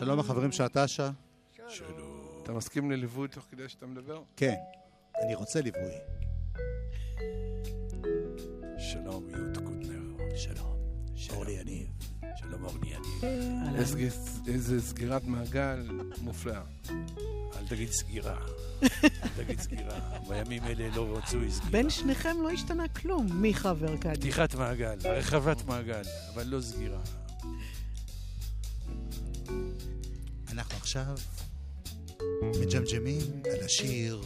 שלום החברים של התשה. שלום. אתה מסכים לליווי תוך כדי שאתה מדבר? כן, אני רוצה ליווי. שלום, יהוד קוטנר. שלום. אורלי יניב. שלום, אורלי יניב. איזה- איזה סגירת מעגל מופלאה. אל תגיד סגירה. אל תגיד סגירה. בימים אלה לא רצוי סגירה. בין שניכם לא השתנה כלום, מיכה וארכדי. פתיחת מעגל, הרחבת מעגל, אבל לא סגירה. אנחנו עכשיו מג'מג'מים על השיר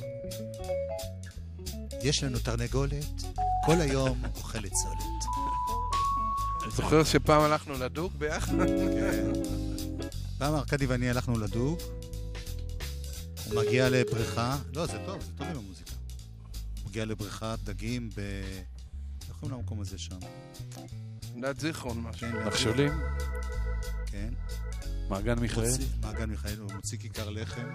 יש לנו תרנגולת, כל היום אוכלת סולת. זוכר שפעם הלכנו לדוג ביחד? כן. פעם ארכדי ואני הלכנו לדוג, הוא מגיע לבריכה, לא, זה טוב, זה טוב עם המוזיקה. הוא מגיע לבריכת דגים ב... איך קוראים למקום הזה שם? דת זיכרון משהו. ליד נחשולים, כן. מעגן מיכאל. מוציא- מעגן מיכאל, הוא מוציא כיכר לחם,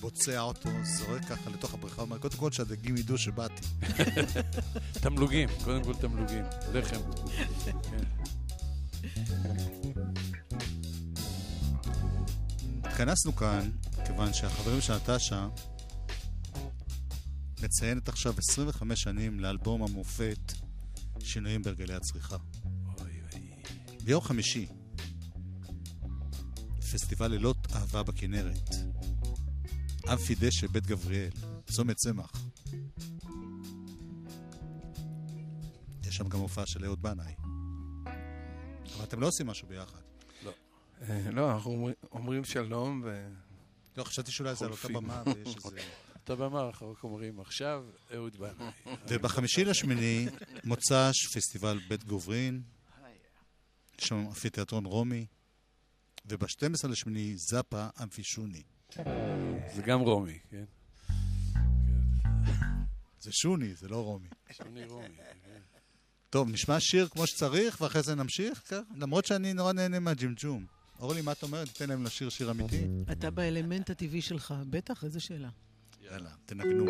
בוצע אותו, זורק ככה לתוך הבריכה, הוא אומר, קודם כל שהדגים ידעו שבאתי. תמלוגים, קודם כל תמלוגים. לחם. התכנסנו כאן, כיוון שהחברים של נטשה מציינת עכשיו 25 שנים לאלבום המופת שינויים בהרגלי הצריכה. ביום חמישי, פסטיבל לילות אהבה בכנרת, אמפי דשא, בית גבריאל, צומת צמח. יש שם גם הופעה של אהוד בנאי. אבל אתם לא עושים משהו ביחד. אה, לא, אנחנו אומרים- שלום ו... לא, חשבתי שאולי זה על אותה. במה ויש איזה... אתה במה, אנחנו רק אומרים עכשיו, אהוד בנאי. ובחמישי לשמיני מוצ"ש פסטיבל בית גוברין, יש שם אמפי תיאטרון רומי, וב-12 לשמיני זאפה אמפי שוני. זה גם רומי, כן? זה שוני, זה לא רומי. שוני רומי. כן. טוב, נשמע שיר כמו שצריך, ואחרי זה נמשיך? כן? למרות שאני נורא נהנה מהג'ימג'ום. אורלי, מה את אומרת? ניתן להם לשיר שיר אמיתי? אתה באלמנט הטבעי שלך, בטח, איזה שאלה. יאללה, תנגנו.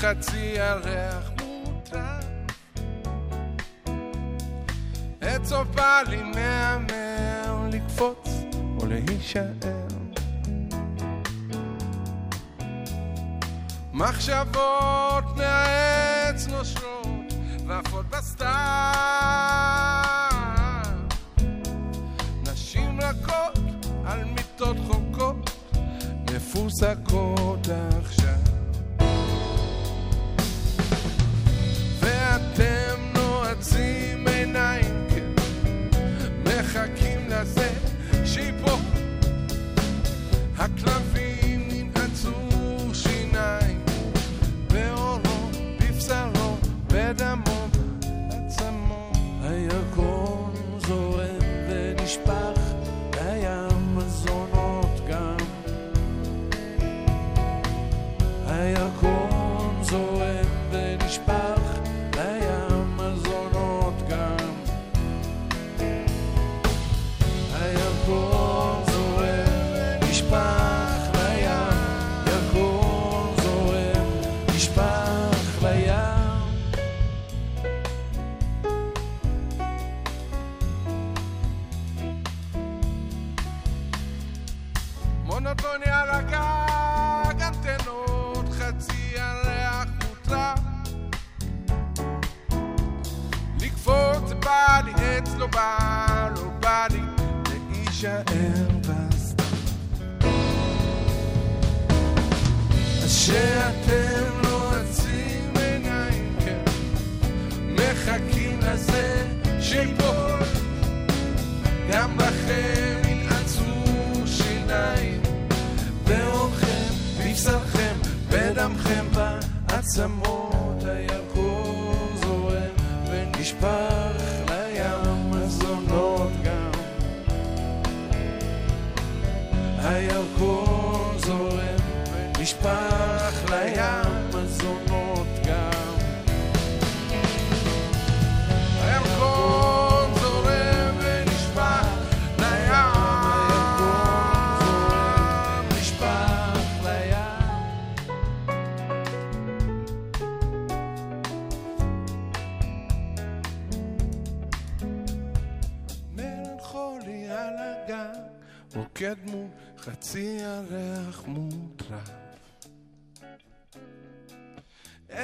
חצי ירח מוטל. עץ בא לי מהמר לקפוץ או להישאר. מחשבות מהעץ נושרות ועפות בסתיו. נשים רכות על מיטות חוקות מפוסקות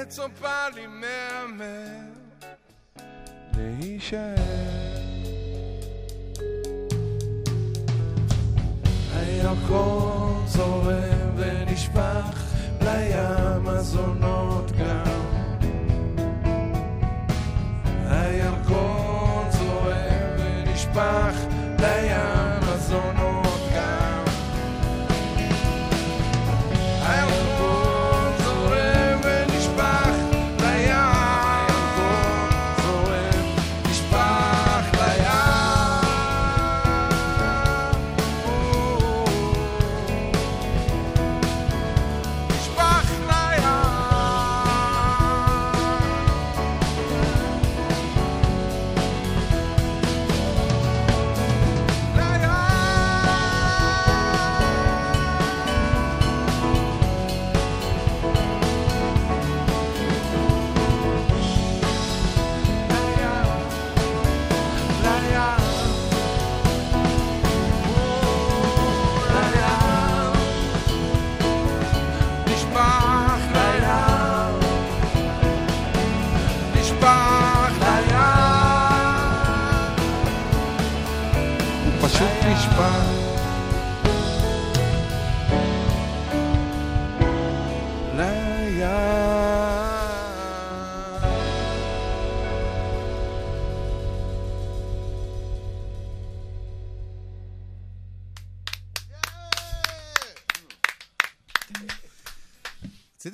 עץ אופלי מהמר להישאר. הירקון זורם ונשפך לים הזונות גם. הירקון זורם ונשפך לים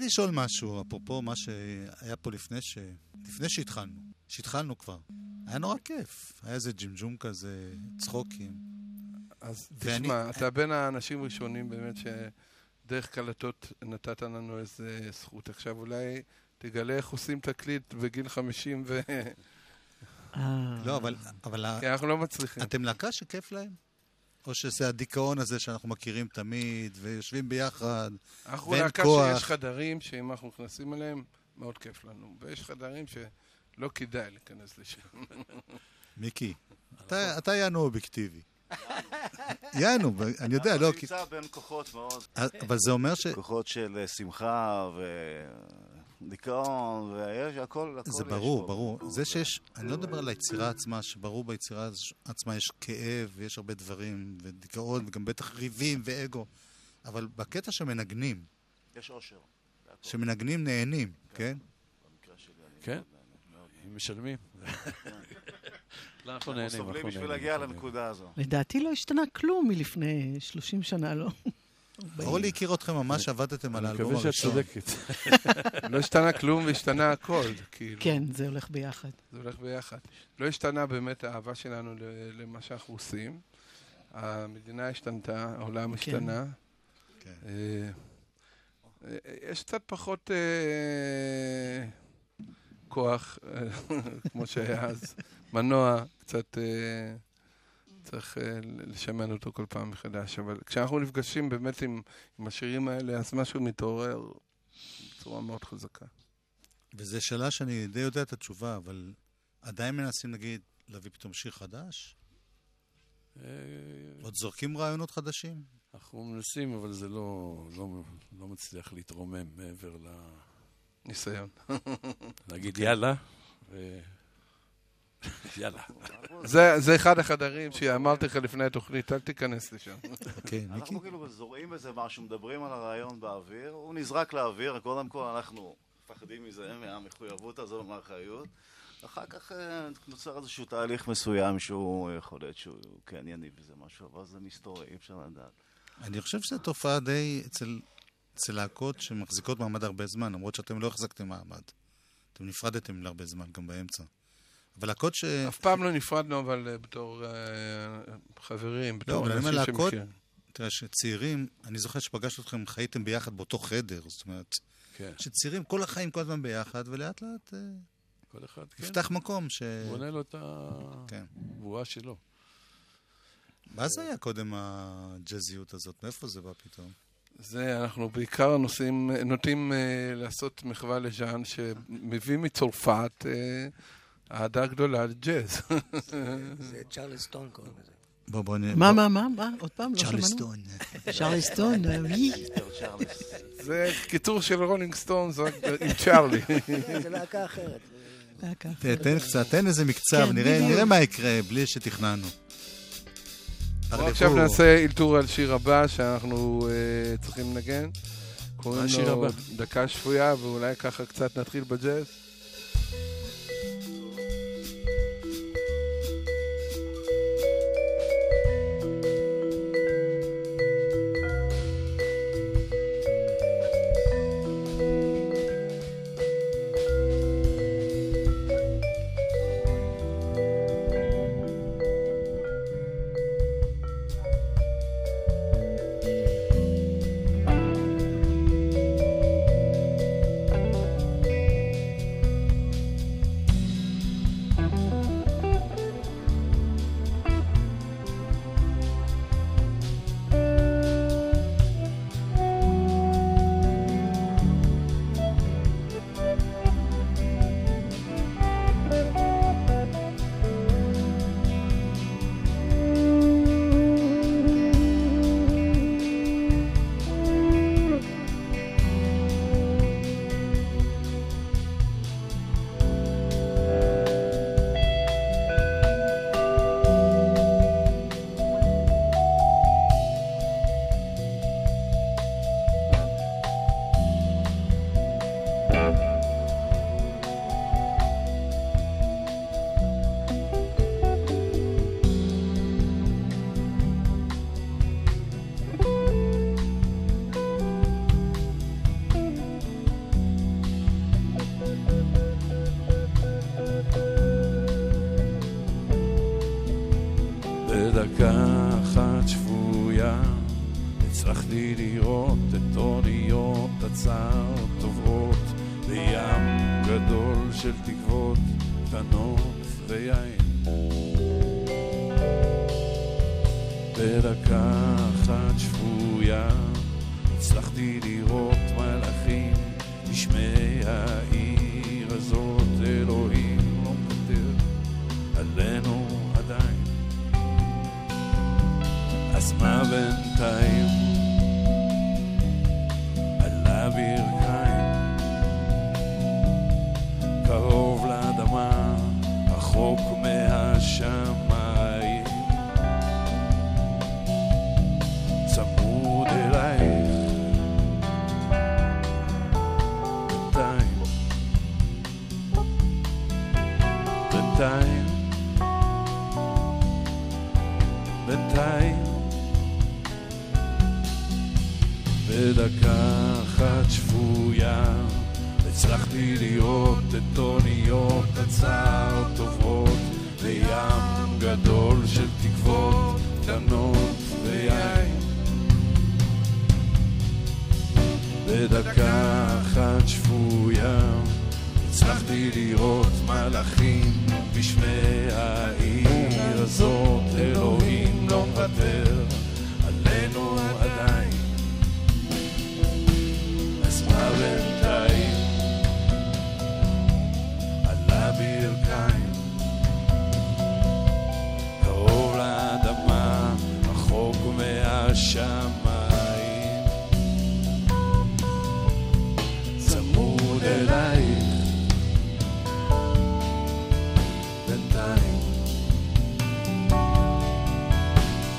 לשאול משהו, אפרופו מה שהיה פה לפני, ש... לפני שהתחלנו. שהתחלנו כבר. היה נורא כיף. היה איזה ג'ימג'ום כזה, צחוקים. אז ואני- תשמע, אתה בין האנשים הראשונים באמת שדרך קלטות נתת לנו איזה זכות. עכשיו אולי תגלה איך עושים תקליט בגיל 50 ו... אה, לא, אבל, אבל כי אנחנו לא מצליחים. אתם להקה שכיף להם? או שזה הדיכאון הזה שאנחנו מכירים תמיד, ויושבים ביחד? אנחנו ואין להקה כוח. שיש חדרים שאם אנחנו נכנסים אליהם, מאוד כיף לנו. ויש חדרים שלא כדאי להיכנס לשם. מיקי, אתה, אתה יענו אובייקטיבי. יענו, אני יודע, לא, כי... נמצא בין כוחות מאוד, אבל זה אומר ש... כוחות של אה, שמחה ודיכאון, ויש הכל, הכל זה יש ברור, פה. ברור. זה שיש, אני לא מדבר על היצירה עצמה, שברור ביצירה עצמה יש כאב, ויש הרבה דברים, ודיכאון, וגם בטח ריבים ואגו, אבל בקטע שמנגנים, יש אושר. שמנגנים נהנים, כן? במקרה שלי אני כן. אם משלמים. לא, אנחנו אנחנו נהנים, סובלים אנחנו בשביל נהנים, להגיע. לנקודה הזו. לדעתי לא השתנה כלום מלפני 30 שנה, לא? אורלי הכיר אתכם ממש, עבדתם על אני האלבום מקווה שאת הראשון. צודקת. לא השתנה כלום והשתנה הכל. כאילו, כן, זה הולך ביחד. זה הולך ביחד. לא השתנה באמת האהבה שלנו למה שאנחנו עושים. המדינה השתנתה, העולם השתנה. כן. אה, אה, יש קצת פחות אה, כוח, כמו שהיה אז. מנוע, קצת צריך אה, לשמן אותו כל פעם מחדש. אבל כשאנחנו נפגשים באמת עם, עם השירים האלה, אז משהו מתעורר בצורה מאוד חזקה. וזו שאלה שאני די יודע את התשובה, אבל עדיין מנסים, נגיד, להביא פתאום שיר חדש? אה, עוד זורקים רעיונות חדשים? אנחנו מנסים, אבל זה לא, לא, לא מצליח להתרומם מעבר ל... ניסיון. להגיד יאללה, ו... יאללה. זה, זה אחד החדרים שאמרתי לך לפני התוכנית, אל תיכנס לשם. כן, מיקי? אנחנו כאילו זורעים בזה משהו, מדברים על הרעיון באוויר, הוא נזרק לאוויר, קודם כל אנחנו מפחדים מזה, מהמחויבות הזו, מהאחריות. אחר כך אה, נוצר איזשהו תהליך מסוים שהוא יכול להיות שהוא כן יניב בזה משהו, אבל זה מסתורי, אי אפשר לדעת. אני חושב שזו תופעה די אצל, אצל להקות שמחזיקות מעמד הרבה זמן, למרות שאתם לא החזקתם מעמד. אתם נפרדתם להרבה זמן, גם באמצע. אבל להקות ש... אף פעם לא נפרדנו, אבל אה, בתור אה, חברים, לא, בתור אבל אני אומר אנשים להקות, שמכירים. תראה, שצעירים, אני זוכר שפגשתי אתכם, חייתם ביחד באותו חדר, זאת אומרת, כן, שצעירים כל החיים כל הזמן ביחד, ולאט לאט אה, כל אחד, כן. נפתח מקום ש... בונה לו את כן. הבועה שלו. מה זה היה קודם הג'אזיות הזאת? מאיפה זה בא פתאום? זה, אנחנו בעיקר נוסעים, נוטים אה, לעשות מחווה לז'אן שמביא מצרפת אה, אהדה גדולה לג'אז. זה צ'רלסטון קוראים לזה. בוא, בוא נ... מה, מה, מה, מה? עוד פעם, לא. צ'רלסטון. צ'רלסטון, אה, מי? צ'ארלס. זה קיצור של רולינג סטונס רק עם צ'ארלי. כן, זה להקה אחרת. תן קצת, תן איזה מקצב, כן, נראה מה יקרה בלי שתכננו. עכשיו. נעשה אלתור על שיר הבא שאנחנו אה, צריכים לנגן. קוראים לו? דקה שפויה, ואולי ככה קצת נתחיל בג'אז. את אוניות הצער טובעות בים גדול של תקוות קטנות ויין. בדקה אחת שבויה הצלחתי לראות מלאכים בשמי העיר הזאת אלוהים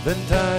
Oftentimes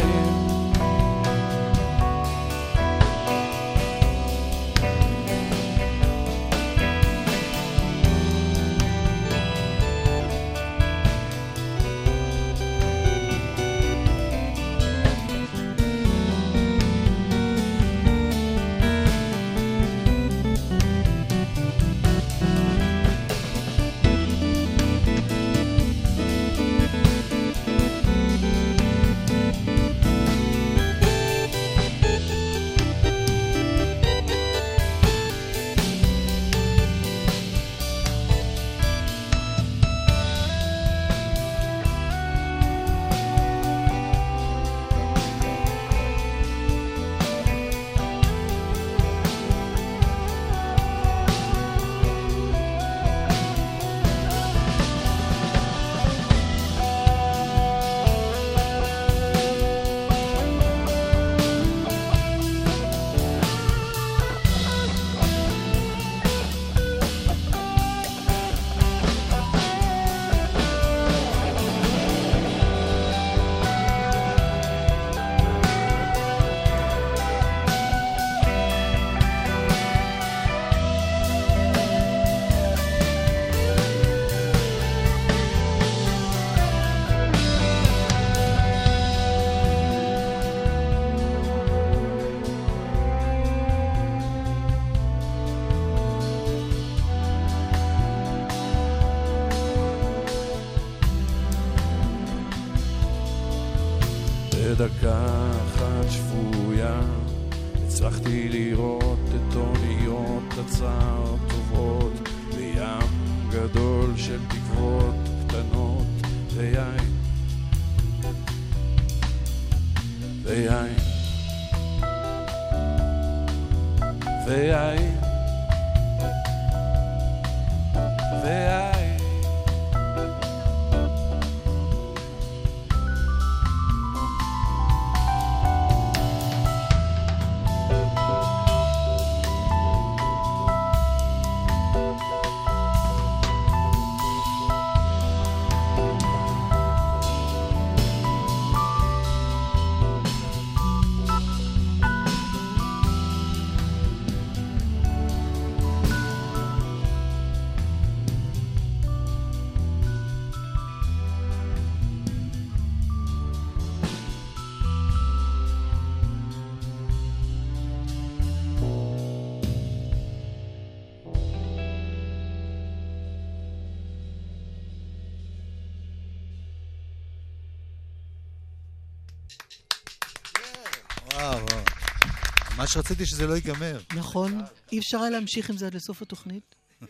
ממש רציתי שזה לא ייגמר. נכון? אי אפשר היה להמשיך עם זה עד לסוף התוכנית?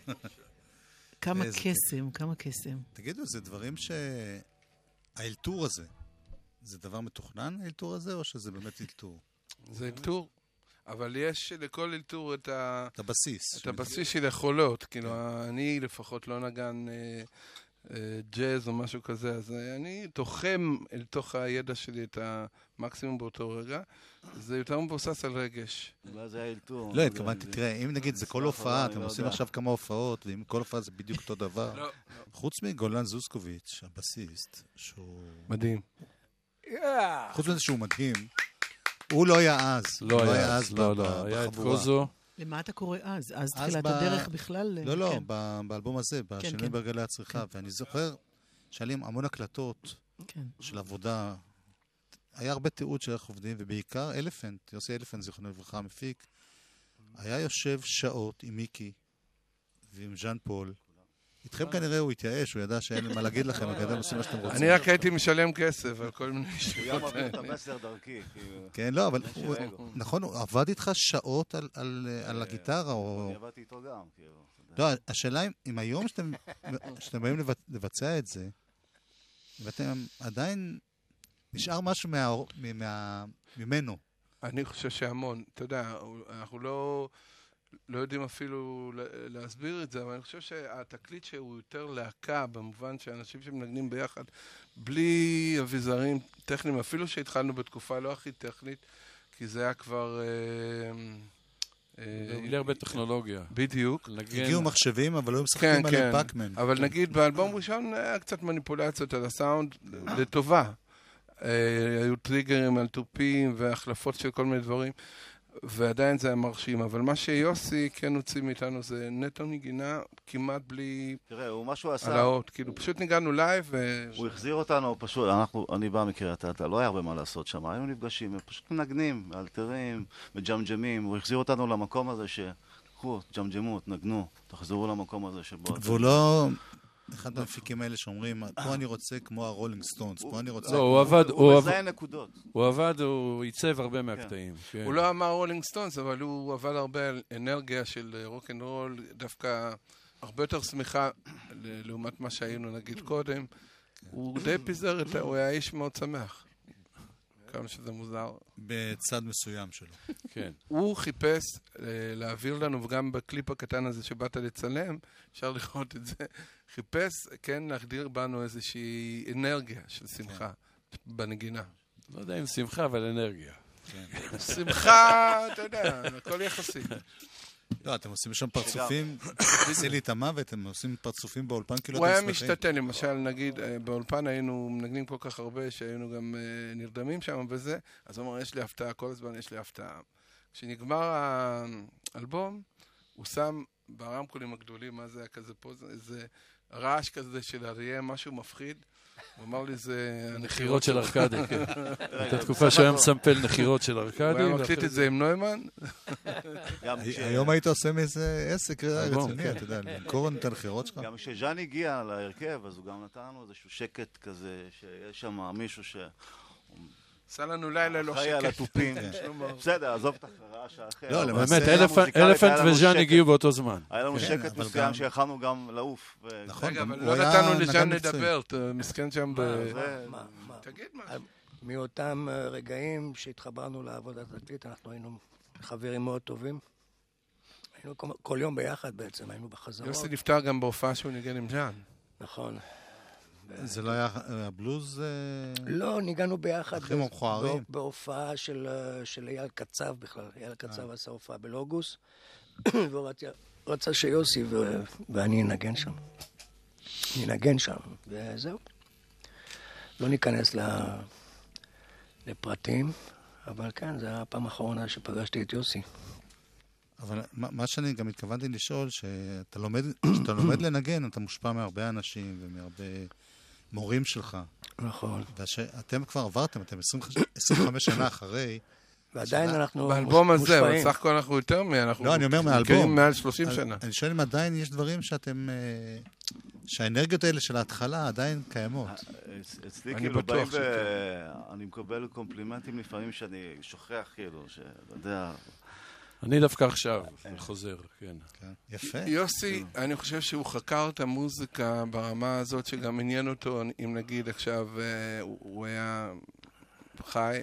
כמה קסם, כמה קסם. תגידו, זה דברים ש... האלתור הזה, זה דבר מתוכנן, האלתור הזה, או שזה באמת אלתור? זה אלתור, אבל יש לכל אלתור את ה... את הבסיס. את הבסיס של יכולות, כאילו, אני לפחות לא נגן אה, ג'אז או משהו כזה, אז אה, אני תוחם אל תוך הידע שלי את המקסימום באותו רגע. זה יותר מבוסס על רגש. אולי זה היה אלתור. לא, התכוונתי, תראה, אם נגיד זה כל הופעה, אתם לא עושים. עכשיו כמה הופעות, ואם כל הופעה זה בדיוק אותו דבר. לא, חוץ מגולן זוסקוביץ', הבסיסט, שהוא... מדהים. חוץ מזה שהוא מדהים, הוא לא היה אז. לא היה אז, לא, לא, היה את. קוזו. למה אתה קורא אז? אז אז תחילת ב- הדרך בכלל? לא, לא, כן, ב- באלבום הזה, בשינוי כן. ברגלי הצריכה. ואני זוכר שהיה לי המון הקלטות כן. של עבודה. היה הרבה תיעוד של איך עובדים, ובעיקר אלפנט, יוסי אלפנט, זיכרונו לברכה, המפיק, היה יושב שעות עם מיקי ועם ז'אן פול. איתכם כנראה הוא התייאש, הוא ידע שאין מה להגיד לכם, אבל אתם עושים מה שאתם רוצים. אני רק הייתי משלם כסף על כל מיני הוא היה שטויות. מעביר את המסר דרכי, כאילו. כן, לא, אבל. נכון, הוא עבד איתך שעות על, על, על הגיטרה, או... אני עבדתי איתו גם, כאילו. לא, השאלה אם, היום שאתם, באים לבצ- לבצע את זה, ואתם עדיין, נשאר משהו מה, מה, ממנו. אני חושב שהמון. אתה יודע, אנחנו לא, לא יודעים אפילו להסביר את זה, אבל אני חושב שהתקליט שהוא יותר להקה, במובן שאנשים שמנגנים ביחד, בלי אביזרים טכניים, אפילו שהתחלנו בתקופה לא הכי טכנית, כי זה היה כבר... אה, אה, בלי הרבה טכנולוגיה. בדיוק. הגיעו מחשבים, אבל היו כן, משחקים כן. עליהם פאקמן. אבל נגיד באלבום ראשון היה קצת מניפולציות על הסאונד לטובה. אה, היו טריגרים על תופים והחלפות של כל מיני דברים, ועדיין זה היה מרשים. אבל מה שיוסי כן הוציא מאיתנו זה נטו נגינה כמעט בלי תראה, הוא מה שהוא עשה, העלאות. כאילו, פשוט ניגענו לייב ו... הוא החזיר אותנו פשוט, אנחנו, אני בא מקריית אתא, לא היה הרבה מה לעשות שם, היינו נפגשים, פשוט מנגנים, מאלתרים, מג'מג'מים, הוא החזיר אותנו למקום הזה ש... קחו, ג'מג'מו, תנגנו, תחזרו למקום הזה שבו... והוא לא אחד המפיקים האלה שאומרים, פה אני רוצה כמו הרולינג סטונס, פה אני רוצה... לא, הוא עבד, הוא הוא עבד, מזהה נקודות. הוא עבד, הוא עיצב הרבה מהקטעים. כן. הוא לא אמר רולינג סטונס, אבל הוא עבד הרבה על אנרגיה של רוק אנד רול, דווקא הרבה יותר שמחה לעומת מה שהיינו נגיד קודם. הוא די פיזר את ה... הוא היה איש מאוד שמח. כמה שזה מוזר. בצד מסוים שלו. כן. הוא חיפש אה, להעביר לנו, וגם בקליפ הקטן הזה שבאת לצלם, אפשר לראות את זה, חיפש, כן, להחדיר בנו איזושהי אנרגיה של שמחה בנגינה. לא יודע אם שמחה, אבל אנרגיה. שמחה, אתה יודע, הכל יחסי. לא, אתם עושים שם פרצופים, עשי לי את המוות, אתם עושים פרצופים באולפן כאילו הוא אתם היה שמחים. משתתן, למשל, נגיד, אה, באולפן היינו מנגנים כל כך הרבה, שהיינו גם אה, נרדמים שם וזה, אז הוא אמר, יש לי הפתעה, כל הזמן יש לי הפתעה. כשנגמר האלבום, הוא שם ברמקולים הגדולים, מה זה היה כזה פה, זה איזה רעש כזה של אריה, משהו מפחיד. הוא אמר לי, זה נחירות של ארכדי, כן. הייתה תקופה שהוא היה מסמפל נחירות של הוא ארכדי. היה מקליט את זה עם נוימן, היום היית עושה מזה עסק אלבום, רציני, כן. אתה יודע, למכור את הנחירות שלך. גם כשז'אן הגיע להרכב, אז הוא גם נתן לנו איזשהו שקט כזה, שיש שם מישהו ש... עשה לנו לילה לא אחראי על שקט. התופים. בסדר, עזוב את הרעש האחר. לא, באמת, אלפנט- וז'אן שקט. הגיעו באותו זמן. היה לנו כן, שקט מסוים שיכלנו גם לעוף. נכון, רגע, אבל לא נתנו לז'אן. לדבר, מסכן שם ב... תגיד משהו. מאותם אה, רגעים שהתחברנו לעבודת התקליט, אנחנו היינו חברים מאוד טובים. היינו כל יום ביחד בעצם, היינו בחזרות. יוסי נפטר גם בהופעה שהוא ניגן עם ז'אן. נכון. זה לא היה אה, הבלוז? אה, לא, ניגענו ביחד. אחים המכוערים. בהופעה של, אה, של אייל קצב בכלל. אייל קצב עשה הופעה בלוגוס, והוא רצה, שיוסי ואני נגן שם. ננגן שם, וזהו. לא ניכנס לפרטים, אבל כן, זו הפעם האחרונה שפגשתי את יוסי. אבל מה מה שאני גם התכוונתי לשאול, שאתה לומד, כשאתה לומד לנגן, אתה מושפע מהרבה אנשים ומהרבה מורים שלך. נכון. ואתם כבר עברתם, אתם 20 25 שנה אחרי. ועדיין אנחנו באלבום הזה, אבל מושפעים. סך הכל אנחנו יותר מ... לא, אני אומר מכירים מהאלבום. מעל 30 אז שנה. אני שואל אם עדיין יש דברים שאתם... אה, שהאנרגיות האלה של ההתחלה עדיין קיימות. אצ- אצלי אני כאילו בטוח באים ו... אני מקבל קומפלימנטים לפעמים שאני שוכח, כאילו, שאתה יודע... אני דווקא עכשיו חוזר, כן. כן. יפה. יוסי, אני חושב שהוא חקר את המוזיקה ברמה הזאת שגם עניין אותו, אם נגיד עכשיו אה, הוא היה חי,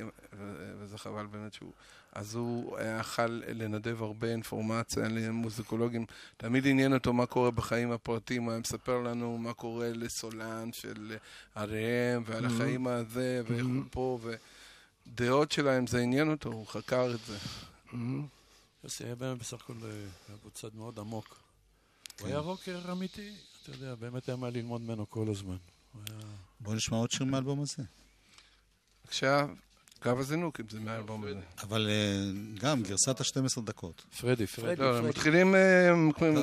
וזה חבל באמת שהוא... אז הוא היה יכול לנדב הרבה אינפורמציה למוזיקולוגים. תמיד עניין אותו מה קורה בחיים הפרטיים, הוא היה מספר לנו מה קורה לסולן של הראם, ועל החיים הזה, ואיך הוא פה, ודעות שלהם, זה עניין אותו, הוא חקר את זה. יוסי היה באמת בסך הכל אה, היה בו צד מאוד עמוק. הוא היה רוקר אמיתי, אתה יודע, באמת היה מה ללמוד ממנו כל הזמן. היה... בואו נשמע עוד שיר מהאלבום הזה. עכשיו, קו הזינוק, אם זה מהאלבום הזה. אבל אה, גם גרסת ה-12 דקות. פרדי, פרדי. לא, מתחילים, אה,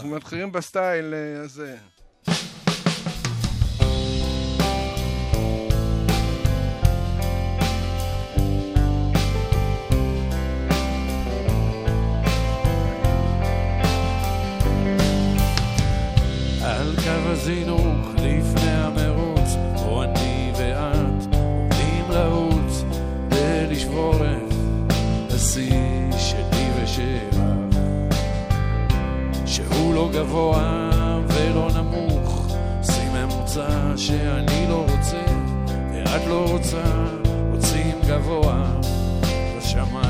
מתחילים בסטייל אה, הזה. לא גבוה ולא נמוך, שיא ממוצע שאני לא רוצה ואת לא רוצה, רוצים גבוה. בשמיים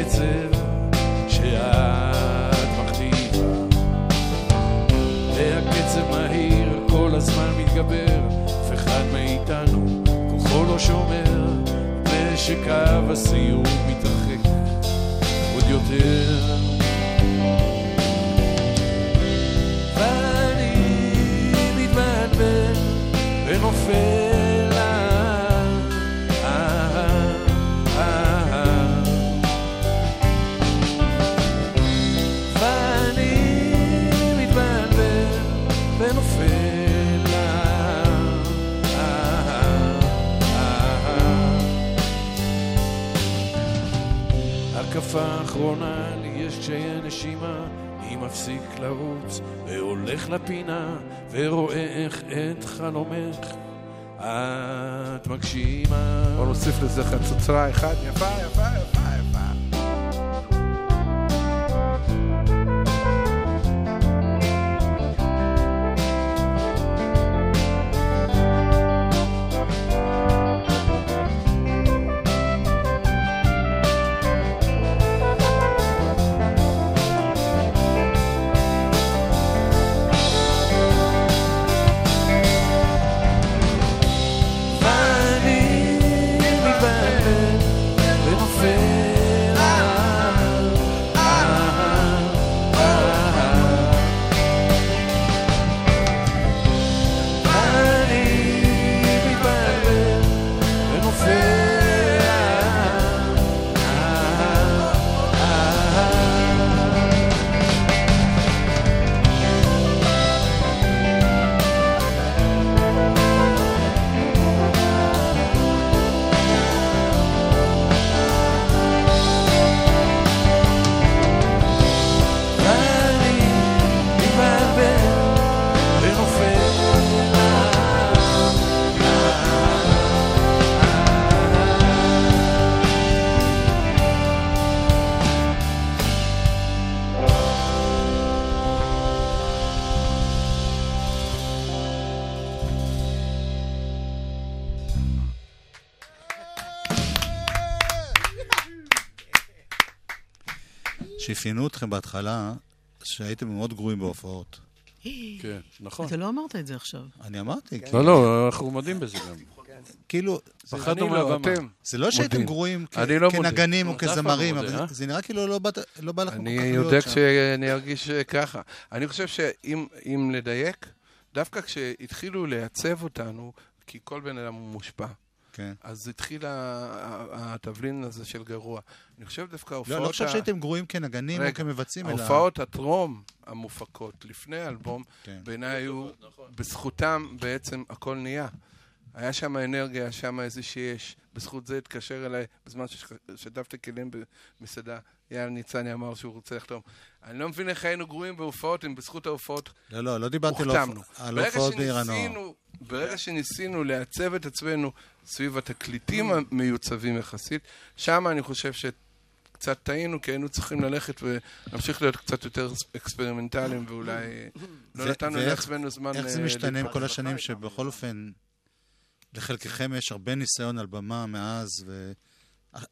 בקצב שאת מכתיבה. והקצב מהיר, כל הזמן מתגבר, אף אחד מאיתנו כוחו לא שומר, ושקו הסיום מתרחק עוד יותר. ואני מתבלבל ונופל. הקפה האחרונה לי יש קשיי נשימה, אני מפסיק לרוץ והולך לפינה ורואה איך את חלומך את מגשימה. בוא נוסיף לזה חצוצרה אחת, יפה, יפה, יפה, יפה. שאפיינו אתכם בהתחלה, שהייתם מאוד גרועים בהופעות. כן, נכון. אתה לא אמרת את זה עכשיו. אני אמרתי, לא, לא, אנחנו מודים בזה גם. כאילו, פחדנו אני לא, מהבמה. זה לא שהייתם. גרועים אני לא. כנגנים או לא כזמרים, אבל אה? זה נראה כאילו לא לא בא לכם כל אני כך יודע להיות שם. כשאני ארגיש ככה. אני חושב שאם אם לדייק, דווקא כשהתחילו לייצב אותנו, כי כל בן אדם הוא מושפע, כן. אז התחיל התבלין הזה של גרוע. אני חושב דווקא ההופעות... לא, לא חושב ה- שהייתם גרועים כנגנים או כמבצעים, אלא... ההופעות הטרום המופקות לפני האלבום, כן. בעיניי היו, בזכותם בעצם הכל נהיה. היה שם אנרגיה, היה שם איזה שיש. בזכות זה התקשר אליי בזמן ששטפתי כלים במסעדה. יאללה ניצני אמר שהוא רוצה לחתום. אני לא מבין איך היינו גרועים בהופעות, אם בזכות ההופעות לא, לא, לא דיברתי על הופעות בעיר הנוער. ברגע שניסינו לעצב את עצמנו סביב התקליטים המיוצבים יחסית, שם אני חושב שקצת טעינו, כי היינו צריכים ללכת ולהמשיך להיות קצת יותר אקספרימנטליים, ואולי אה, לא נתנו לעצמנו זמן... איך זה אה, משתנה עם. כל השנים שבכל אופן, לחלקכם יש הרבה ניסיון על במה מאז, ו...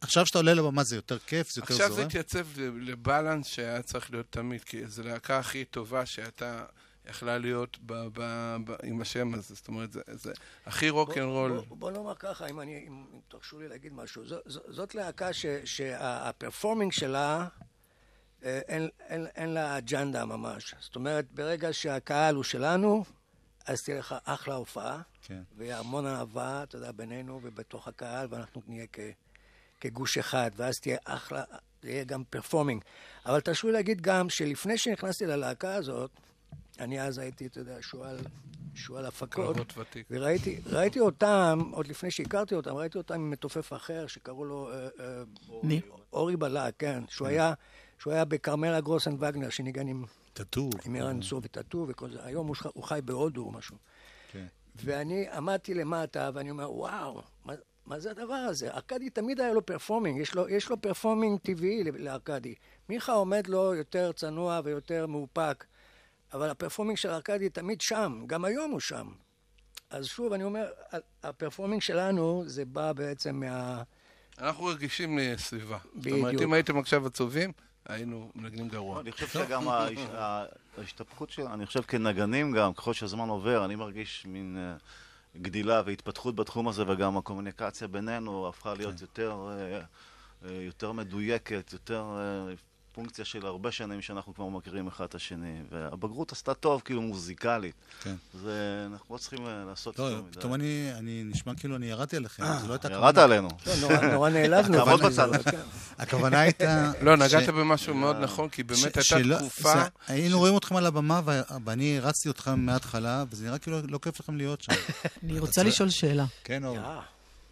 עכשיו שאתה עולה לבמה זה יותר כיף, זה יותר עכשיו זה זורם? התייצב ל balance שהיה צריך להיות תמיד, כי זו להקה הכי טובה שהייתה יכלה להיות ב, ב, ב, עם השם הזה. זאת אומרת, זה, זה הכי רוקנרול. בוא, בוא, בוא נאמר ככה, אם, אני, אם, אם תרשו לי להגיד משהו. זו, זו, זאת להקה ש- שה performing שלה, אה, אין, אין, אין לה אג'נדה ממש. זאת אומרת, ברגע שהקהל הוא שלנו, אז תהיה לך אחלה הופעה, כן. ויהיה המון אהבה, אתה יודע, בינינו ובתוך הקהל, ואנחנו נהיה כ, כגוש אחד, ואז תהיה אחלה, תהיה גם performing. אבל תרשו לי להגיד גם שלפני שנכנסתי ללהקה הזאת, אני אז הייתי, אתה יודע, שועל, שועל הפקות. וראיתי ראיתי אותם, עוד לפני שהכרתי אותם, ראיתי אותם עם מתופף אחר שקראו לו אה, אה. אורי בלק, כן, שהוא היה, שהוא היה בכרמלה גרוס ואגנר, שניגן עם, טאטו. עם ערן צור וטאטו וכל זה. היום הוא חי בהודו או משהו. ואני עמדתי למטה, ואני אומר, וואו, מה, מה זה הדבר הזה? ארקדי תמיד היה לו performing, יש לו, יש לו performing טבעי לארקדי. מיכה עומד לו יותר צנוע ויותר מאופק, אבל הפרפורמינג של ארכדי תמיד שם, גם היום הוא שם. אז שוב, אני אומר, הפרפורמינג שלנו, זה בא בעצם מה... אנחנו רגישים לסביבה. זאת בדיוק. אומרת, אם הייתם עכשיו עצובים, היינו מנגנים גרוע. אני חושב שגם ההשתפכות של, אני חושב כנגנים גם, ככל שהזמן עובר, אני מרגיש מין אה, גדילה והתפתחות בתחום הזה, וגם הקומוניקציה בינינו הפכה להיות יותר, אה, אה, יותר מדויקת, יותר פונקציה של הרבה שנים שאנחנו כבר מכירים אחד את השני. והבגרות עשתה טוב, כאילו מוזיקלית. כן. זה, אנחנו לא צריכים אה, לעשות לא, יותר מדי. פתאום אני אני נשמע כאילו אני ירדתי עליכם, זה לא הייתה ירדת הכוונה. עלינו. לא, נורא, נעלבנו. תעמוד אבל- בצד. כן. הכוונה הייתה... לא, נגעת במשהו מאוד נכון, כי באמת הייתה תקופה... זה- היינו רואים אתכם על הבמה, ואני הרצתי אתכם מההתחלה, וזה נראה כאילו לא כיף לכם להיות שם. אני רוצה לשאול שאלה. כן, אור. אה,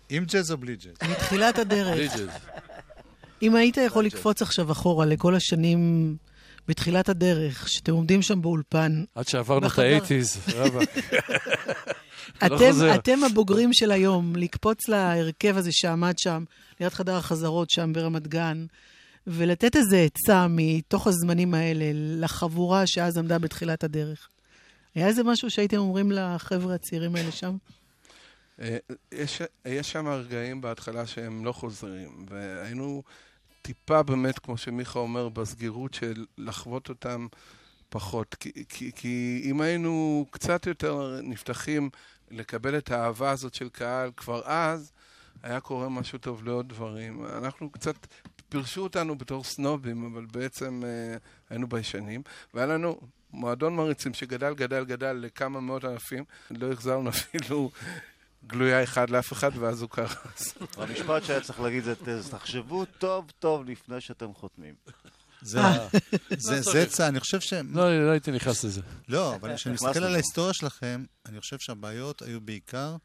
עם ג'אז או בלי ג'אז? מתחילת הדרך, בלי ג'אז. אם היית יכול לקפוץ עכשיו אחורה לכל השנים בתחילת הדרך, שאתם עומדים שם באולפן, עד שעברנו את. האייטיז, רבאק. לא. אתם הבוגרים של היום, לקפוץ להרכב הזה שעמד שם, ליד חדר החזרות שם ברמת גן, ולתת איזה עצה מתוך הזמנים האלה לחבורה שאז עמדה בתחילת הדרך. היה איזה משהו שהייתם אומרים לחבר'ה הצעירים האלה שם? אה, יש, יש שם רגעים בהתחלה שהם לא חוזרים, והיינו טיפה באמת, כמו שמיכה אומר, בסגירות של לחוות אותם פחות. כי, כי, כי אם היינו קצת יותר נפתחים לקבל את האהבה הזאת של קהל, כבר אז היה קורה משהו טוב לעוד דברים. אנחנו קצת, פירשו אותנו בתור סנובים, אבל בעצם אה, היינו ביישנים, והיה לנו... מועדון מריצים שגדל, גדל, גדל לכמה מאות אלפים, לא החזרנו אפילו גלויה אחד לאף אחד, ואז הוא קרס. המשפט שהיה צריך להגיד זה, "ת- תחשבו טוב טוב לפני שאתם חותמים. זה- זה- זה צע, אני חושב ש... לא, לא הייתי נכנס לזה. לא, אבל כשאני מסתכל על. ההיסטוריה שלכם, אני חושב שהבעיות היו בעיקר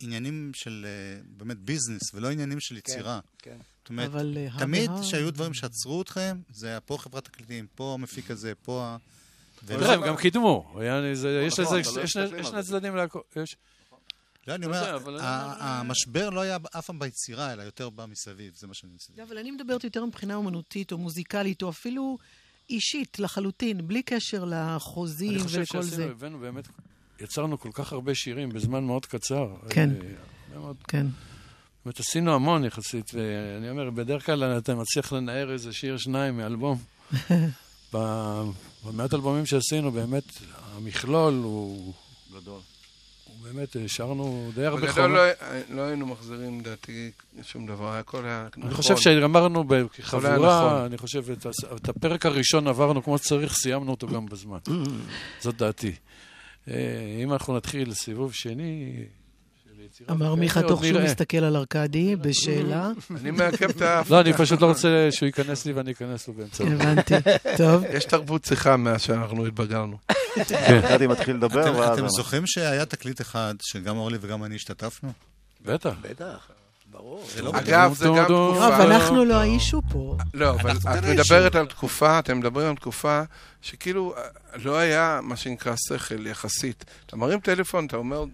עניינים של אה, באמת ביזנס, ולא עניינים של יצירה. כן. זאת אומרת, אבל, אה, תמיד הא- שהיו דברים שעצרו אתכם, זה היה פה חברת תקליטים, פה המפיק הזה, פה ה... תראה, הם גם קידמו. יש נכון, לזה, לא יש שני-. צדדים. לא, אני יודע, אומר, אבל אני ה- אומר- המשבר לא היה אף פעם ביצירה, אלא יותר בא מסביב, זה מה שאני מנסה. לא, אבל אני מדברת יותר מבחינה אומנותית או מוזיקלית, או אפילו אישית לחלוטין, בלי קשר לחוזים אני חושב ולכל זה. שעשינו, הבאנו באמת, יצרנו כל כך הרבה שירים בזמן מאוד קצר. כן. אה, כן. אומרת, עשינו המון יחסית, ואני אומר, בדרך כלל אתה מצליח לנער איזה שיר שניים מאלבום. ב- במעט אלבומים שעשינו, באמת, המכלול הוא... גדול. באמת, השארנו די הרבה בגדול חומר. לא, לא היינו מחזירים, לדעתי, שום דבר, הכל היה נכון. אני חושב שגמרנו כחבורה, נכון. אני חושב, את הפרק הראשון עברנו כמו שצריך, סיימנו אותו גם בזמן. זאת דעתי. אה, אם אנחנו נתחיל סיבוב שני... יצירה אמר מיכה עוד תוך שהוא. מסתכל על ארכדי בשאלה. אני מעכב את ה... לא, אני פשוט לא רוצה שהוא ייכנס לי ואני אכנס לו באמצע. הבנתי. טוב. יש תרבות שיחה מאז שאנחנו התבגרנו. ארכדי מתחיל לדבר, אתם- ואז... אתם אנחנו- זוכרים שהיה תקליט אחד, שגם אורלי וגם אני השתתפנו? בטח. בטח, ברור. לא אגב, זה גם תקופה... אבל אנחנו לא האישו פה. לא, אבל את כן מדברת על תקופה, אתם מדברים על תקופה שכאילו אה, לא היה מה שנקרא שכל יחסית. אתה מרים טלפון, אתה אומר,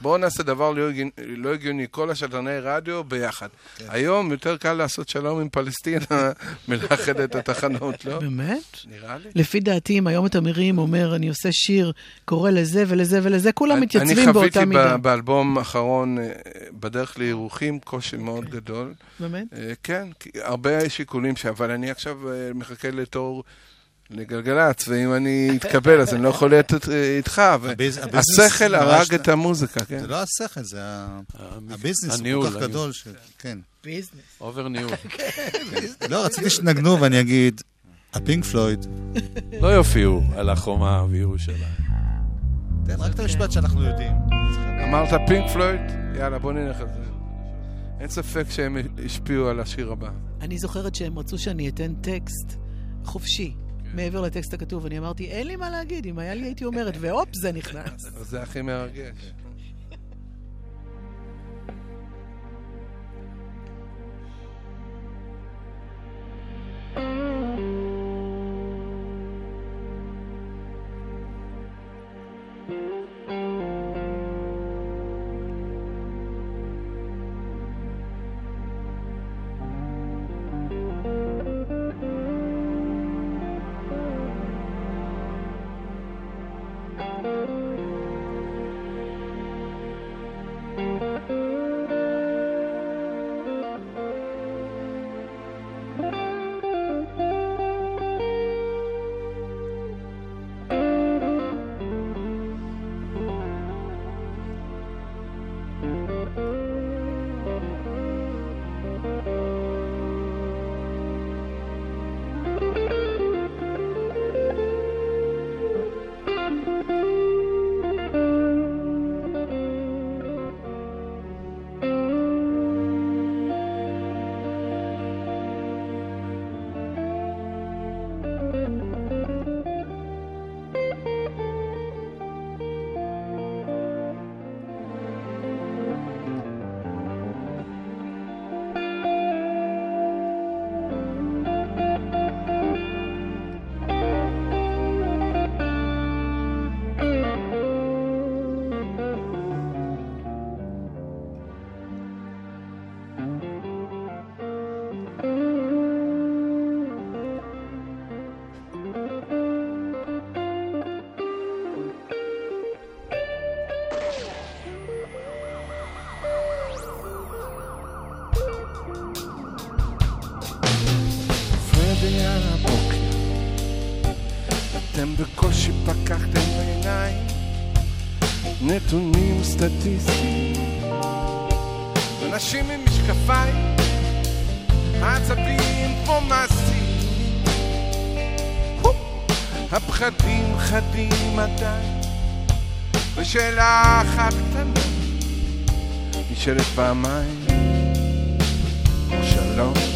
בואו נעשה דבר לא הגיוני- לא הגיוני, כל השדרני רדיו ביחד. היום יותר קל לעשות שלום עם פלסטינה מלאחד את התחנות, לא? באמת? נראה לי. לפי דעתי, אם היום אתה מרים, אומר, אני עושה שיר, קורא לזה ולזה ולזה, כולם מתייצבים באותה אני מידה. חוויתי באלבום האחרון, אה, בדרך לירוחים, קושי מאוד גדול. באמת? אה, כן, הרבה שיקולים, אבל אני עכשיו אה, מחכה לתור לגלגלצ, ואם אני אתקבל, אז אני לא יכול להיות איתך. השכל הרג את המוזיקה, כן. זה לא השכל, זה ה business, הוא כל כך גדול, כן. business. over ניהול. לא, רציתי שתנגנו ואני אגיד, הפינק פלויד, לא יופיעו על החומה בירושלים. תן רק את המשפט שאנחנו יודעים. אמרת פינק פלויד? יאללה, בוא נלך על זה. אין ספק שהם השפיעו על השיר הבא. אני זוכרת שהם רצו שאני אתן טקסט חופשי, מעבר לטקסט הכתוב. אני אמרתי, אין לי מה להגיד, אם היה לי הייתי אומרת, והופ, זה נכנס. זה הכי מרגש. אתם בקושי פקחתם בעיניים, נתונים סטטיסטיים, אנשים עם משקפיים, עצבים כמו הו, הפחדים חדים עדיין, ושאלה אחת קטנה, נשאלת פעמיים, או שלוש.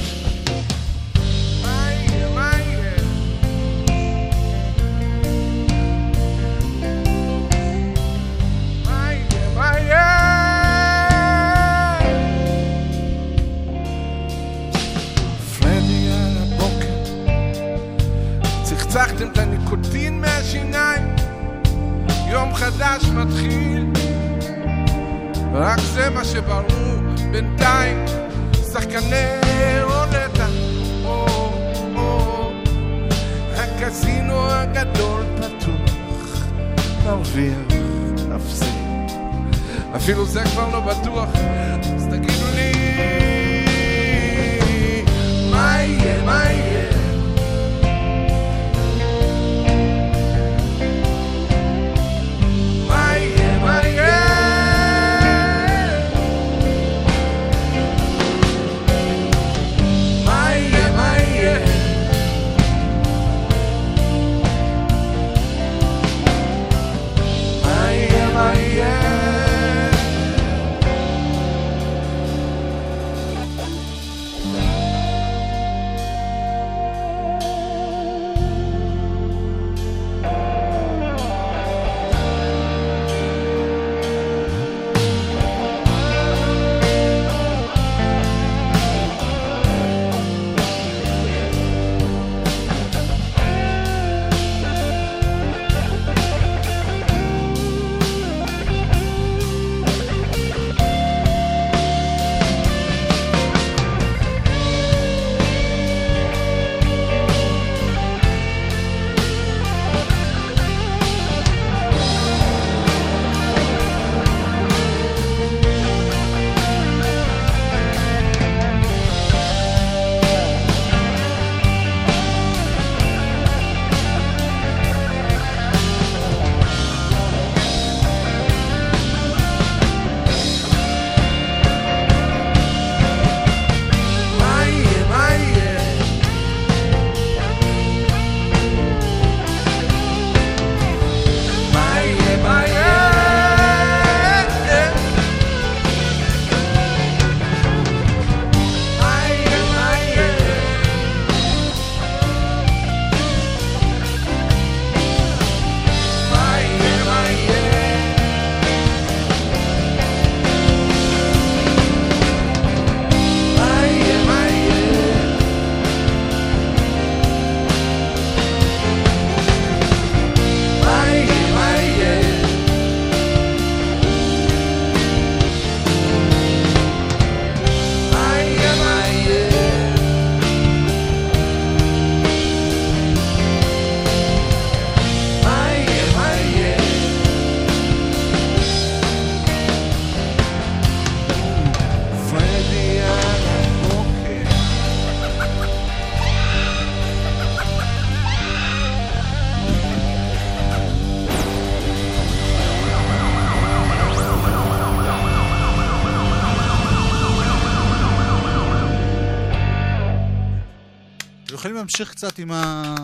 להמשיך קצת עם ה...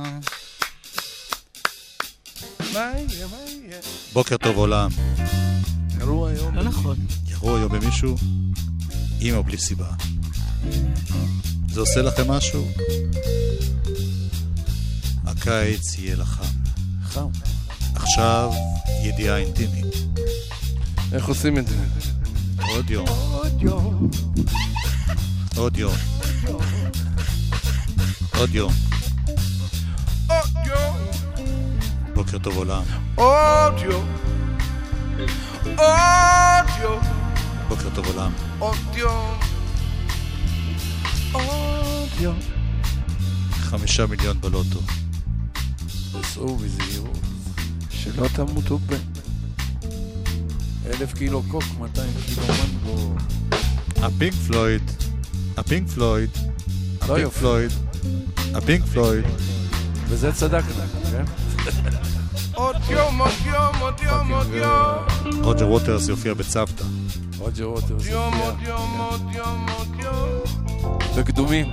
מה יהיה, מה יהיה? בוקר טוב עולם. ירו היום. לא נכון. ירו היום במישהו, עם או בלי סיבה. זה עושה לכם משהו? הקיץ יהיה לחם. חם. עכשיו, ידיעה אינטימית. איך עושים את זה? עוד יום, עוד יום, עוד יום. עוד יום. עוד יום, בוקר טוב עולם. עוד יום. עוד יום, בוקר טוב עולם. עוד יום. עוד יום. חמישה מיליון בלוטו. נסעו בזהירות. שלא תמותו ב... אלף קילו קוק, 200 קילו מנגו. הפינק פלויד, הפינק פלויד, לא הפינק. פלויד, הפינק פלויד. בזה צדקת, כן? עוד יום, עוד יום, עוד יום, עוד יום. רוג'ר ווטרס יופיע בצוותא. רוג'ר ווטרס. יום, הופיע. עוד יום, עוד יום, עוד יום. בקדומים.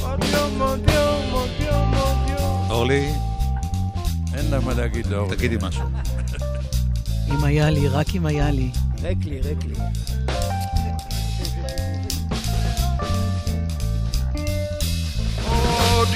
עוד יום, עוד יום, עוד יום, עוד יום. אורלי, אין להם מה להגיד לאור. תגידי משהו. אם היה לי, רק אם היה לי. ריק לי, ריק לי.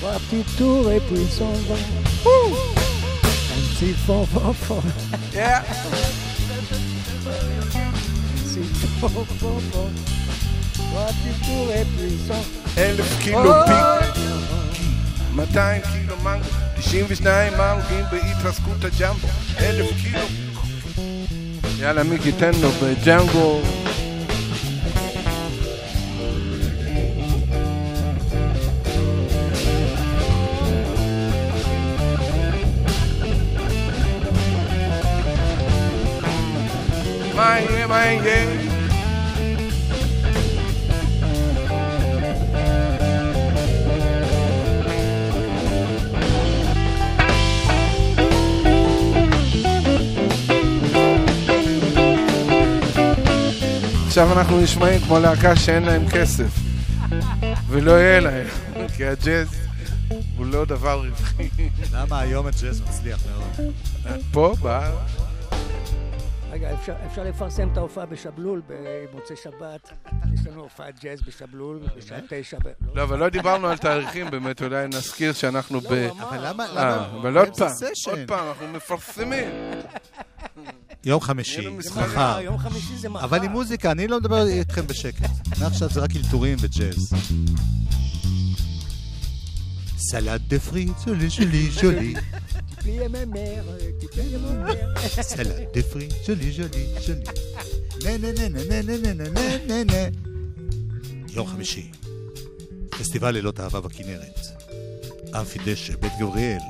Trois petits tours et puis s'en va. Woo! Un petit fond, fond, fond. Yeah! Un petit fond, fond, fond. Trois petits tours et puis s'en va. 11 kilo oh! pique. 200 kilo mango. 92 mango. Gimbe itaskuta jambo. 11 kilo. Yala miki tendo be jango. יהיה, מה יהיה? עכשיו אנחנו נשמעים כמו להקה שאין להם כסף ולא יהיה להם כי הג'אז הוא לא דבר רווחי למה היום הג'אז מצליח מאוד? פה בארץ רגע, אפשר, אפשר לפרסם את ההופעה בשבלול במוצאי שבת. יש לנו הופעת ג'אז בשבלול בשעה תשע. ב... לא, אבל לא דיברנו על תאריכים באמת, אולי נזכיר שאנחנו ב... הוא אמר. אבל למה, אה, למה? אבל עוד פעם. עוד פעם, אנחנו מפרסמים. יום חמישי. מחר. מחר, יום חמישי זה מחר. אבל עם מוזיקה, אני לא מדבר איתכם בשקט. מעכשיו זה רק אלתורים וג'אז. סלט דה פריט, שולי שולי שולי. fille à ma mère, coucou à mon de fruits, jolie, jolie, jolie. נהנה יום חמישי, פסטיבל לילות אהבה בכנרת, אמפי דשא, בית גבריאל,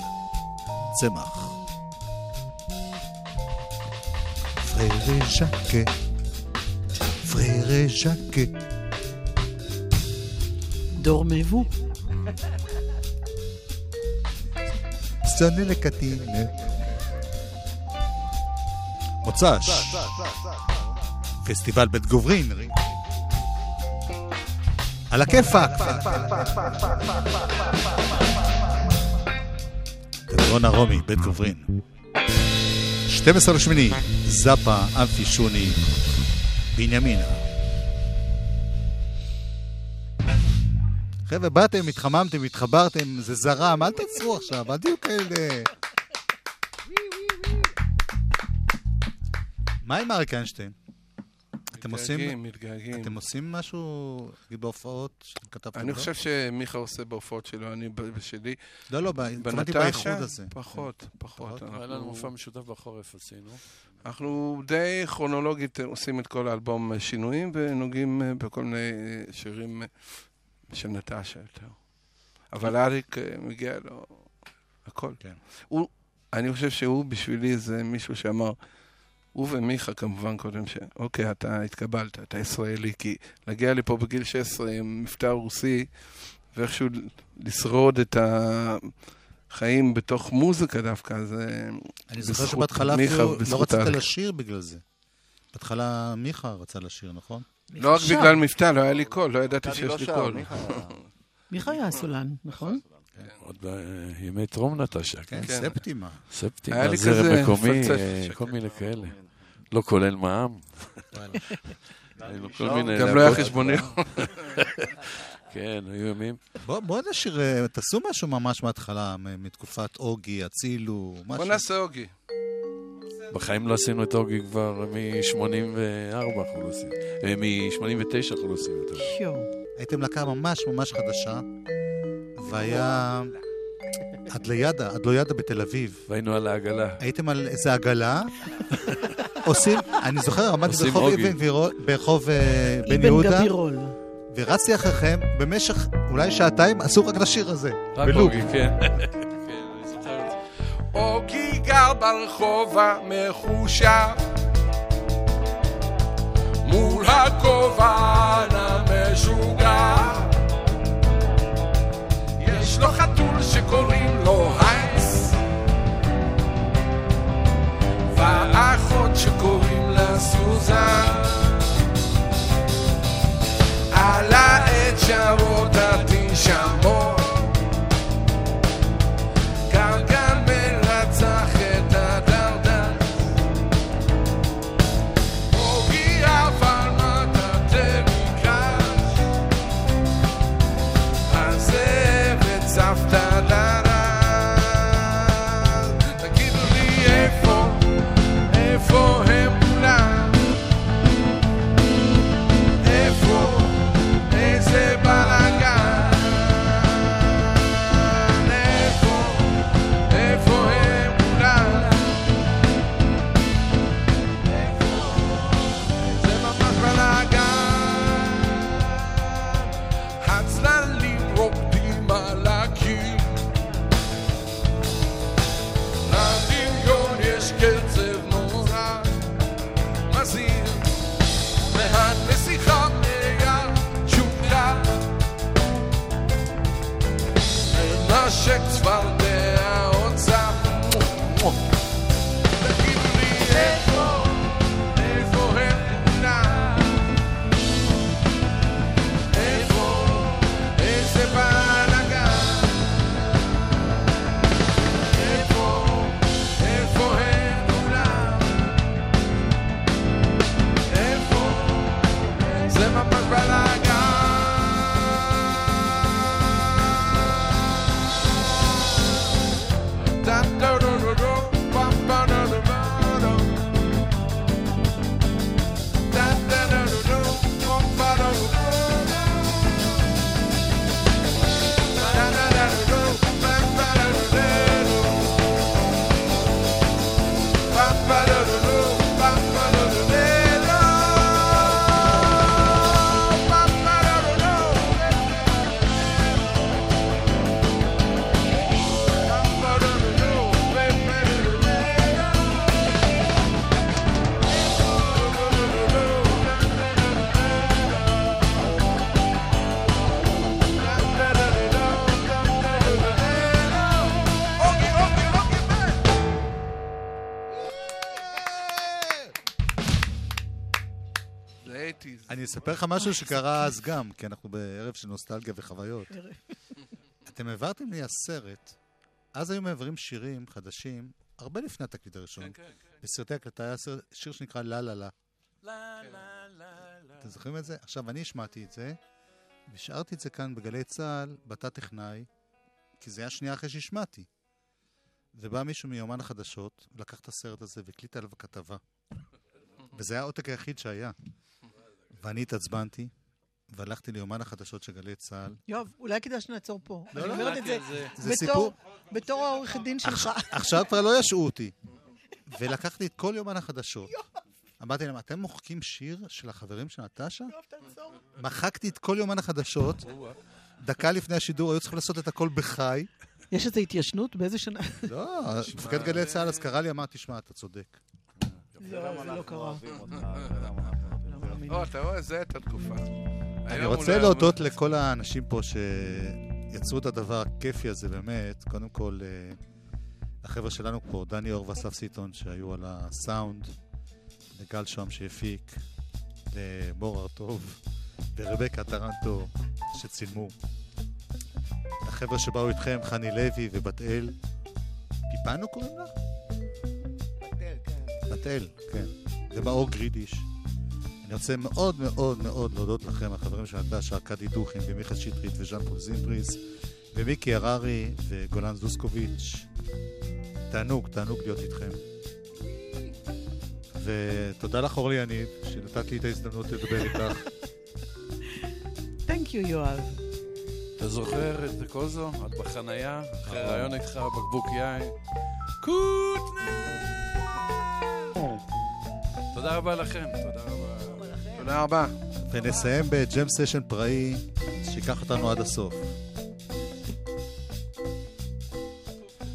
צמח. ז'קה, Dormez-vous? סונה לקטין. מוצ"ש, פסטיבל בית גוברין. על הכיפאק. תיאטרון הרומי, בית גוברין. 12 לשמיני, זאפה, אמפי שוני, בנימינה. חבר'ה, באתם, התחממתם, התחברתם, זה זרם, אל תעצרו עכשיו, אל תהיו כאלה. מה עם אריק איינשטיין? אתם עושים, מתגעגעים, מתגעגעים. אתם עושים משהו נגיד, בהופעות שכתבתם? אני לו? חושב שמיכה עושה בהופעות שלו, אני בשלי. לא, לא, התכוונתי באיחוד? הזה. פחות, פחות. היה לנו אנחנו- מופע משותף בחורף עשינו. אנחנו די כרונולוגית עושים את כל האלבום שינויים ונוגעים אה, בכל מיני אה, שירים אה, של נטשה יותר. אבל אריק אה, מגיע לו הכל. כן. הוא, אני חושב שהוא בשבילי זה מישהו שאמר, הוא ומיכה כמובן קודם, שאוקיי, אתה התקבלת, אתה ישראלי, כי להגיע לפה בגיל 16 עם מבטא רוסי, ואיכשהו לשרוד את החיים בתוך מוזיקה דווקא, זה אני זוכר שבהתחלה אפילו לא רצית אריק. לשיר בגלל זה. בהתחלה מיכה רצה לשיר, נכון? לא רק. בגלל מבטא, לא היה לי קול, לא ידעתי שיש לא לי קול. מיכה היה- סולן, נכון? עוד בימי טרום נטשה. כן, כן. ספטימה. לי זרם מקומי. אה, כל מיני כאלה. לא כולל מע"מ. מיני גם לא היה. חשבוניות. כן, היו ימים. בוא- בוא נשיר, אה, תעשו משהו ממש מההתחלה, מ- מתקופת אוגי, אצילו, בוא משהו. נעשה אוגי. בחיים לא עשינו את אוגי כבר מ-84 אנחנו לא עושים. מ-89 אנחנו לא עושים את אוגי. הייתם להקה ממש ממש חדשה, והיה אדליאדה, אדלויאדה בתל אביב. והיינו על העגלה. הייתם על איזה עגלה, עושים, אני זוכר, עמדתי ברחוב. אבן גבירול, ברחוב אה, בן אבן יהודה, גבירול. ורצתי אחריכם במשך אולי שעתיים, עשו רק לשיר הזה. רק. אוגי, כן. כן, אני זוכר את זה. אוגי גר ברחוב המחושב. מול הכובען המשוגע. יש לו חתול שקוראים לו היינס ואחות שקוראים לה סוזן על העץ שרות התשמות אספר לך משהו שקרה אז גם, כי אנחנו בערב של נוסטלגיה וחוויות. אתם העברתם לי הסרט, אז היו מעברים שירים חדשים, הרבה לפני התקליט הראשון. בסרטי הקלטה היה שיר שנקרא לה לה לה. אתם זוכרים את זה? עכשיו, אני השמעתי את זה, והשארתי את זה כאן בגלי צה"ל, בתא טכנאי, כי זה היה שנייה אחרי שהשמעתי. ובא מישהו מיומן החדשות, לקח את הסרט הזה והקליט עליו כתבה. וזה היה העותק היחיד שהיה. ואני התעצבנתי, והלכתי ליומן החדשות של גלי צה"ל. יואב, אולי כדאי שנעצור פה. לא, אני לא, אומרת את זה זה בתור- סיפור. בתור העורך דין שלך. עכשיו כבר לא ישעו אותי. ולקחתי את כל יומן החדשות. אמרתי להם, אתם מוחקים שיר של החברים של נטשה? מחקתי את כל יומן החדשות, דקה לפני השידור היו צריכים לעשות את הכל בחי. יש איזו התיישנות? באיזה שנה? לא, מפקד גלי צה"ל אז קרא לי, אמר, תשמע, אתה צודק. לא, זה לא קרה. או, אתה רואה, זה את התקופה. אני רוצה להודות לכל האנשים פה שיצרו את הדבר הכיפי הזה, באמת. קודם כל, אה, החבר'ה שלנו פה, דני אור ואסף סיטון, שהיו על הסאונד, לגל שוהם שהפיק, למור הרטוב ורבקה טרנטו שצילמו. החבר'ה שבאו איתכם, חני לוי ובת אל. פיפנו קוראים לה? בת אל, כן. ומאור גרידיש. אני רוצה מאוד מאוד מאוד להודות לכם, החברים של נטש, ארכדי דוכין ומיכאל שטרית וז'אן פול זימפריס ומיקי הררי וגולן זוסקוביץ'. תענוג, תענוג להיות איתכם. ותודה לך, אורלי יניב, שנתת לי את ההזדמנות לדבר איתך. Thank you, יואב. אתה זוכר את קוזו? את בחנייה, אחרי ראיון איתך, בקבוק יין. קוטנר! תודה רבה לכם, תודה רבה. תודה רבה. ונסיים בג'ם סשן פראי, שיקח אותנו עד הסוף.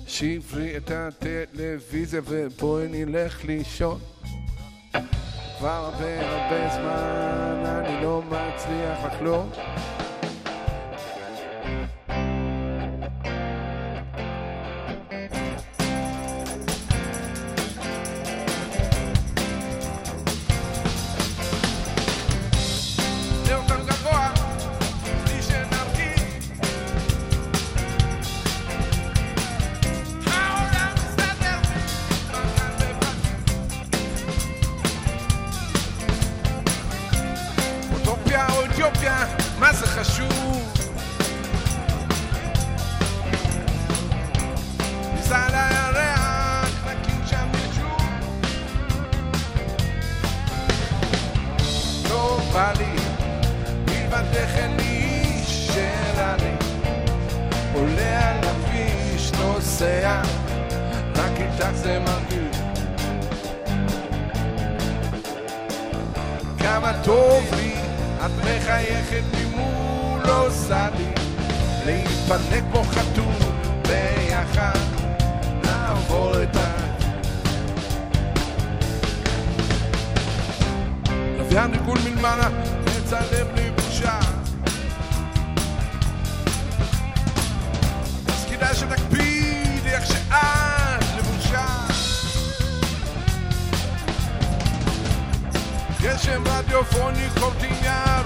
שברי את הטלוויזיה ובואי נלך לישון. כבר הרבה הרבה זמן אני לא מצליח לחלום. radiofónico Tinha